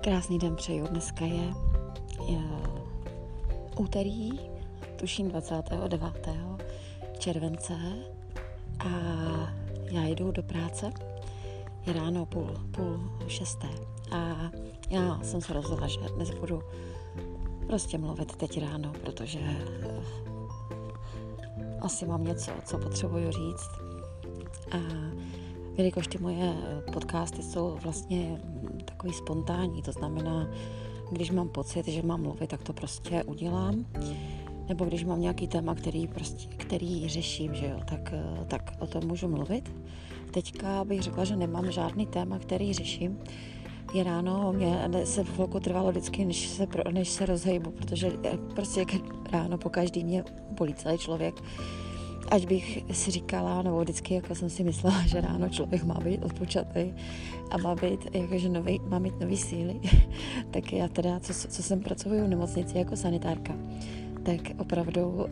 Krásný den přeju. Dneska je, je úterý, tuším 29. července a já jdu do práce. Je ráno půl, půl šesté a já jsem se rozhodla, že dnes budu prostě mluvit teď ráno, protože eh, asi mám něco, co potřebuju říct. A jelikož ty moje podcasty jsou vlastně takový spontánní, to znamená, když mám pocit, že mám mluvit, tak to prostě udělám. Nebo když mám nějaký téma, který, prostě, který řeším, že jo, tak, tak o tom můžu mluvit. Teďka bych řekla, že nemám žádný téma, který řeším. Je ráno, mě se chvilku trvalo vždycky, než se, než se rozhejbu, protože prostě ráno po každý mě bolí celý člověk ať bych si říkala, nebo vždycky jako jsem si myslela, že ráno člověk má být odpočatý a má být, jakože nový, má mít nový síly, tak já teda, co, co jsem pracuju v nemocnici jako sanitárka, tak opravdu uh,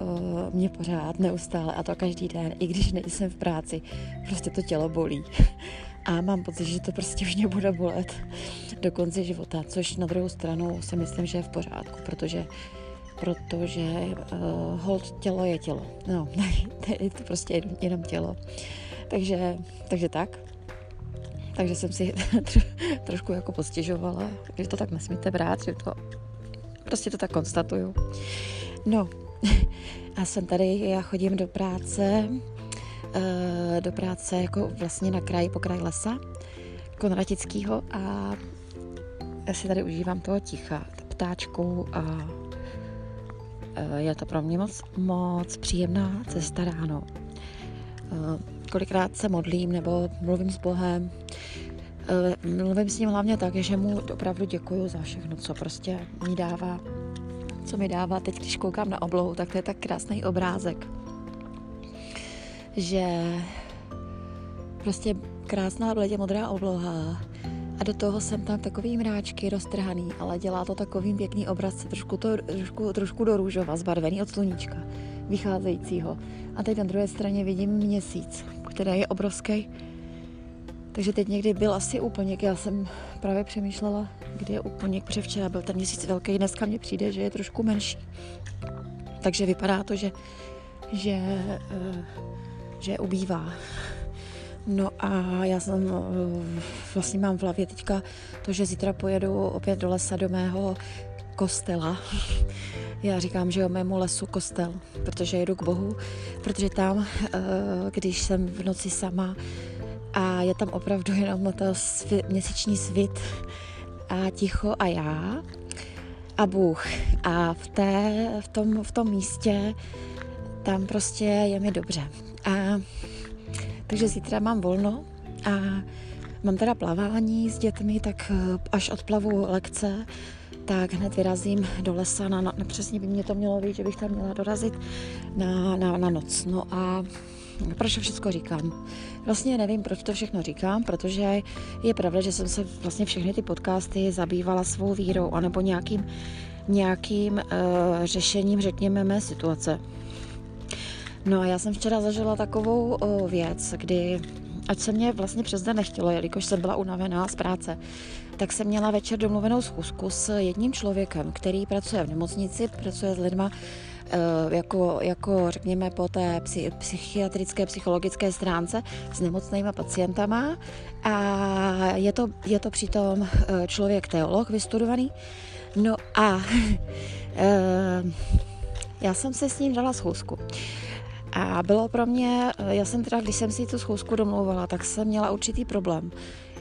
mě pořád neustále, a to každý den, i když nejsem v práci, prostě to tělo bolí. A mám pocit, že to prostě už mě bude bolet do konce života, což na druhou stranu si myslím, že je v pořádku, protože protože uh, hold tělo je tělo. No, je to prostě jenom tělo. Takže, takže tak. Takže jsem si trošku jako postěžovala, že to tak nesmíte brát, že to prostě to tak konstatuju. No, a jsem tady, já chodím do práce, uh, do práce jako vlastně na kraji, po kraji lesa, Konratického a já si tady užívám toho ticha, ptáčku a je to pro mě moc, moc příjemná cesta ráno. Eh, kolikrát se modlím nebo mluvím s Bohem. Eh, mluvím s ním hlavně tak, že mu opravdu děkuju za všechno, co prostě mi dává. Co mi dává teď, když koukám na oblohu, tak to je tak krásný obrázek. Že prostě krásná bledě modrá obloha a do toho jsem tam takový mráčky roztrhaný, ale dělá to takovým pěkný obraz, trošku, to, trošku, trošku do růžova, zbarvený od sluníčka, vycházejícího. A teď na druhé straně vidím měsíc, který je obrovský. Takže teď někdy byl asi úplněk, já jsem právě přemýšlela, kdy je úplněk, protože včera byl ten měsíc velký, dneska mně přijde, že je trošku menší. Takže vypadá to, že, že, eh, že ubývá. No a já jsem eh, vlastně mám v hlavě teďka to, že zítra pojedu opět do lesa do mého kostela. Já říkám, že o mému lesu kostel, protože jedu k Bohu, protože tam, eh, když jsem v noci sama a je tam opravdu jenom to měsíční svit a ticho a já a Bůh. A v, té, v, tom, v tom místě tam prostě je mi dobře. A takže zítra mám volno a mám teda plavání s dětmi, tak eh, až odplavu lekce, tak hned vyrazím do lesa, na, na, přesně by mě to mělo být, že bych tam měla dorazit na, na, na noc. No a proč to všechno říkám? Vlastně nevím, proč to všechno říkám, protože je pravda, že jsem se vlastně všechny ty podcasty zabývala svou vírou anebo nějakým, nějakým uh, řešením, řekněme, mé situace. No a já jsem včera zažila takovou o, věc, kdy ať se mě vlastně přes den nechtělo, jelikož jsem byla unavená z práce, tak jsem měla večer domluvenou schůzku s jedním člověkem, který pracuje v nemocnici, pracuje s lidma e, jako, jako řekněme po té psychiatrické, psychologické stránce s nemocnými pacientama a je to, je to přitom e, člověk teolog vystudovaný. No a e, já jsem se s ním dala schůzku. A bylo pro mě, já jsem teda, když jsem si tu schůzku domlouvala, tak jsem měla určitý problém,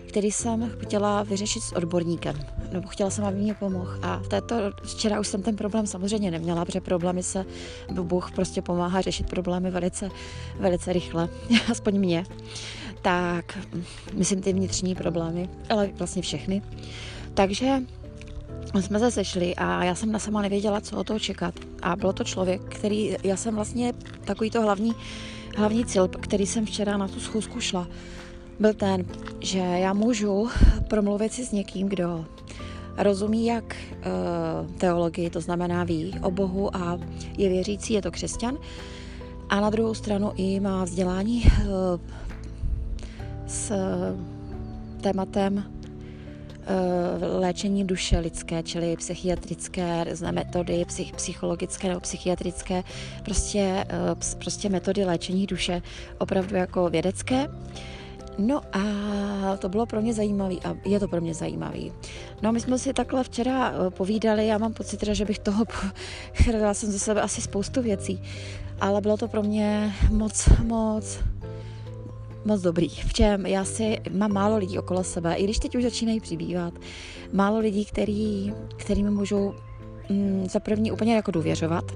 který jsem chtěla vyřešit s odborníkem, nebo chtěla jsem, aby mě pomohl. A v této, včera už jsem ten problém samozřejmě neměla, protože problémy se, Bůh prostě pomáhá řešit problémy velice, velice rychle, aspoň mě. Tak, myslím ty vnitřní problémy, ale vlastně všechny. Takže jsme se sešli a já jsem na sama nevěděla, co o toho čekat. A byl to člověk, který, já jsem vlastně takový to hlavní, hlavní cíl, který jsem včera na tu schůzku šla, byl ten, že já můžu promluvit si s někým, kdo rozumí jak uh, teologii, to znamená ví o Bohu a je věřící, je to křesťan, a na druhou stranu i má vzdělání uh, s tématem léčení duše lidské, čili psychiatrické metody, psych, psychologické nebo psychiatrické, prostě, prostě metody léčení duše opravdu jako vědecké. No a to bylo pro mě zajímavé a je to pro mě zajímavý. No my jsme si takhle včera eh, povídali, já mám pocit, že bych toho, dala jsem ze sebe asi spoustu věcí, ale bylo to pro mě moc, moc, moc dobrý. V čem já si mám málo lidí okolo sebe, i když teď už začínají přibývat, málo lidí, který, kterými můžou mm, za první úplně jako důvěřovat,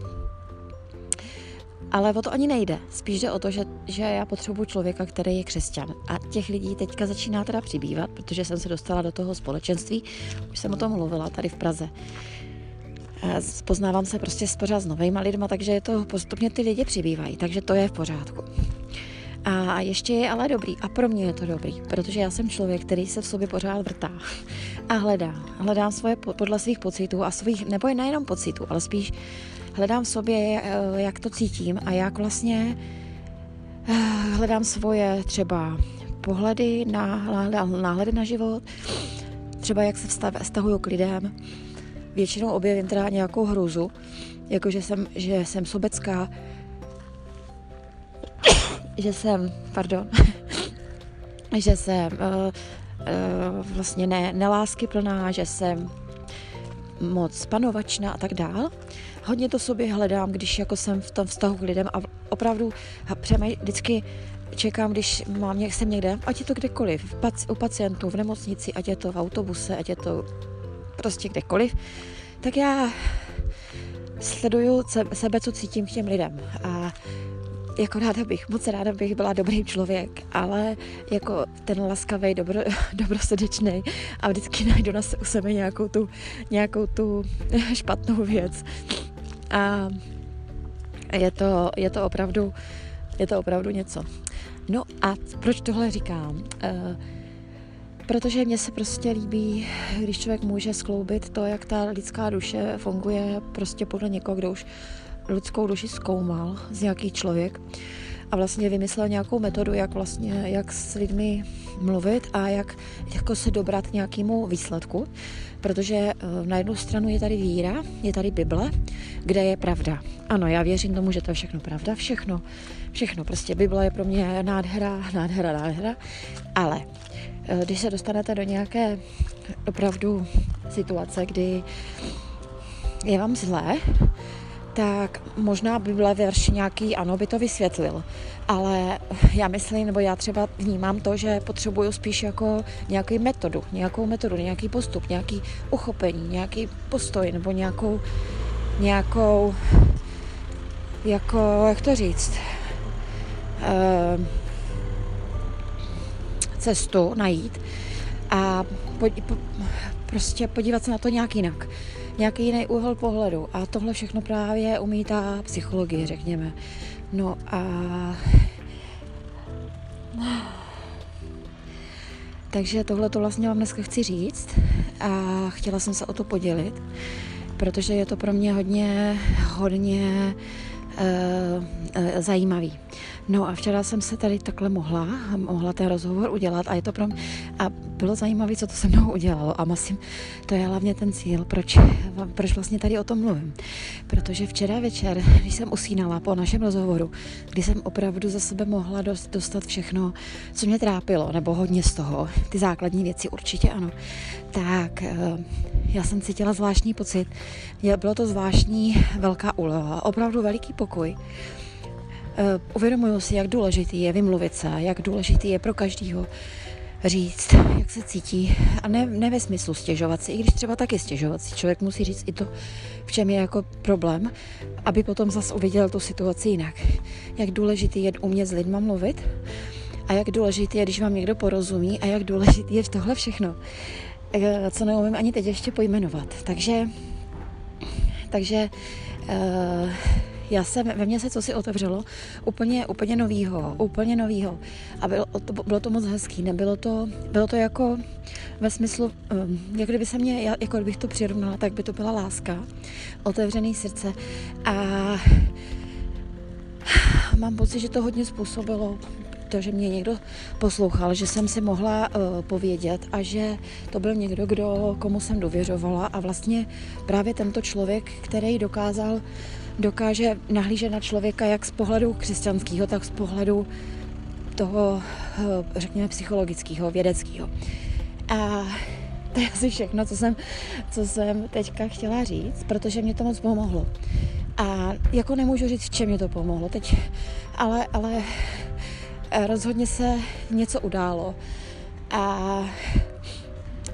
ale o to ani nejde. Spíš jde o to, že, že já potřebuji člověka, který je křesťan. A těch lidí teďka začíná teda přibývat, protože jsem se dostala do toho společenství. Už jsem o tom mluvila tady v Praze. Poznávám se prostě s pořád s novými lidma, takže je to postupně ty lidi přibývají, takže to je v pořádku. A ještě je ale dobrý, a pro mě je to dobrý, protože já jsem člověk, který se v sobě pořád vrtá a hledá. Hledám svoje podle svých pocitů a svých, nebo je nejenom pocitů, ale spíš hledám v sobě, eh, jak to cítím a jak vlastně eh, hledám svoje třeba pohledy, náhledy na život, třeba jak se vztahuju k lidem. Většinou objevím teda nějakou hruzu, jako že jsem, že jsem sobecká, že jsem, pardon, že jsem uh, uh, vlastně ne, nelásky plná, že jsem moc panovačná a tak dál. Hodně to sobě hledám, když jako jsem v tom vztahu k lidem a opravdu přemaj, vždycky čekám, když mám, jsem někde, ať je to kdekoliv, u pacientů, v nemocnici, ať je to v autobuse, ať je to prostě kdekoliv, tak já sleduju sebe, co cítím k těm lidem. A jako ráda bych, moc ráda bych byla dobrý člověk, ale jako ten laskavý, dobro, dobrosrdečný a vždycky najdu na u sebe nějakou tu, nějakou tu špatnou věc. A je to, je to opravdu, je to opravdu něco. No a proč tohle říkám? Uh, protože mně se prostě líbí, když člověk může skloubit to, jak ta lidská duše funguje prostě podle někoho, kdo už lidskou duši zkoumal z nějaký člověk a vlastně vymyslel nějakou metodu, jak vlastně, jak s lidmi mluvit a jak jako se dobrat k nějakému výsledku, protože eh, na jednu stranu je tady víra, je tady Bible, kde je pravda. Ano, já věřím tomu, že to je všechno pravda, všechno, všechno, prostě Bible je pro mě nádhera, nádhera, nádhera, ale eh, když se dostanete do nějaké opravdu situace, kdy je vám zlé, tak možná by byla verš nějaký, ano, by to vysvětlil. Ale já myslím, nebo já třeba vnímám to, že potřebuju spíš jako nějaký metodu, nějakou metodu, nějaký postup, nějaký uchopení, nějaký postoj, nebo nějakou, nějakou, jako, jak to říct, uh, cestu najít a po, po, prostě podívat se na to nějak jinak nějaký jiný úhel pohledu. A tohle všechno právě umí ta psychologie, řekněme. No a... Takže tohle to vlastně vám dneska chci říct a chtěla jsem se o to podělit, protože je to pro mě hodně, hodně uh, uh, zajímavý. No a včera jsem se tady takhle mohla, mohla ten rozhovor udělat a je to pro mě, a bylo zajímavé, co to se mnou udělalo a myslím, to je hlavně ten cíl, proč, proč vlastně tady o tom mluvím. Protože včera večer, když jsem usínala po našem rozhovoru, kdy jsem opravdu za sebe mohla dost, dostat všechno, co mě trápilo, nebo hodně z toho, ty základní věci určitě ano, tak eh, já jsem cítila zvláštní pocit. Bylo to zvláštní velká úleva, opravdu veliký pokoj. Eh, uvědomuju si, jak důležitý je vymluvit se, jak důležitý je pro každýho říct, jak se cítí. A ne, ne ve smyslu stěžovat si, i když třeba taky stěžovat si. Člověk musí říct i to, v čem je jako problém, aby potom zase uviděl tu situaci jinak. Jak důležitý je umět s lidma mluvit a jak důležitý je, když vám někdo porozumí a jak důležitý je v tohle všechno, eh, co neumím ani teď ještě pojmenovat. Takže, takže uh, já jsem, ve mně se co si otevřelo, úplně, úplně novýho, úplně novýho. A bylo to, bylo to moc hezký, nebylo to, bylo to jako ve smyslu, um, jak kdyby se mě, jako kdybych to přirovnala, tak by to byla láska, otevřený srdce a mám pocit, že to hodně způsobilo to, že mě někdo poslouchal, že jsem si mohla uh, povědět a že to byl někdo, kdo, komu jsem důvěřovala a vlastně právě tento člověk, který dokázal, dokáže nahlížet na člověka jak z pohledu křesťanského, tak z pohledu toho, uh, řekněme, psychologického, vědeckého. A to je asi všechno, co jsem, co jsem teďka chtěla říct, protože mě to moc pomohlo. A jako nemůžu říct, v čem mě to pomohlo teď, ale, ale rozhodně se něco událo. A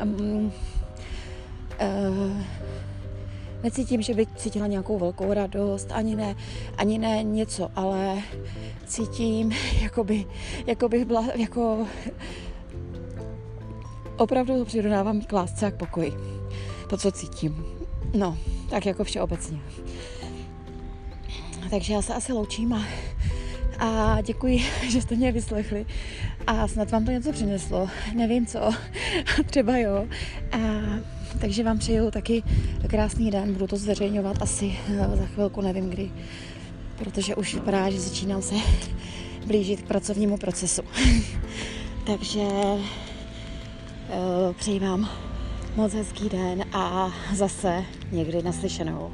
um, uh, necítím, že bych cítila nějakou velkou radost, ani ne, ani ne něco, ale cítím, jako, by, jako bych byla, jako opravdu to přirovnávám k lásce a k pokoji. To, co cítím. No, tak jako všeobecně. Takže já se asi loučím a, a děkuji, že jste mě vyslechli a snad vám to něco přineslo. Nevím co, třeba jo. A, takže vám přeju taky krásný den, budu to zveřejňovat asi za chvilku, nevím kdy, protože už vypadá, že začínám se blížit k pracovnímu procesu. takže přeji vám moc hezký den a zase někdy naslyšenou.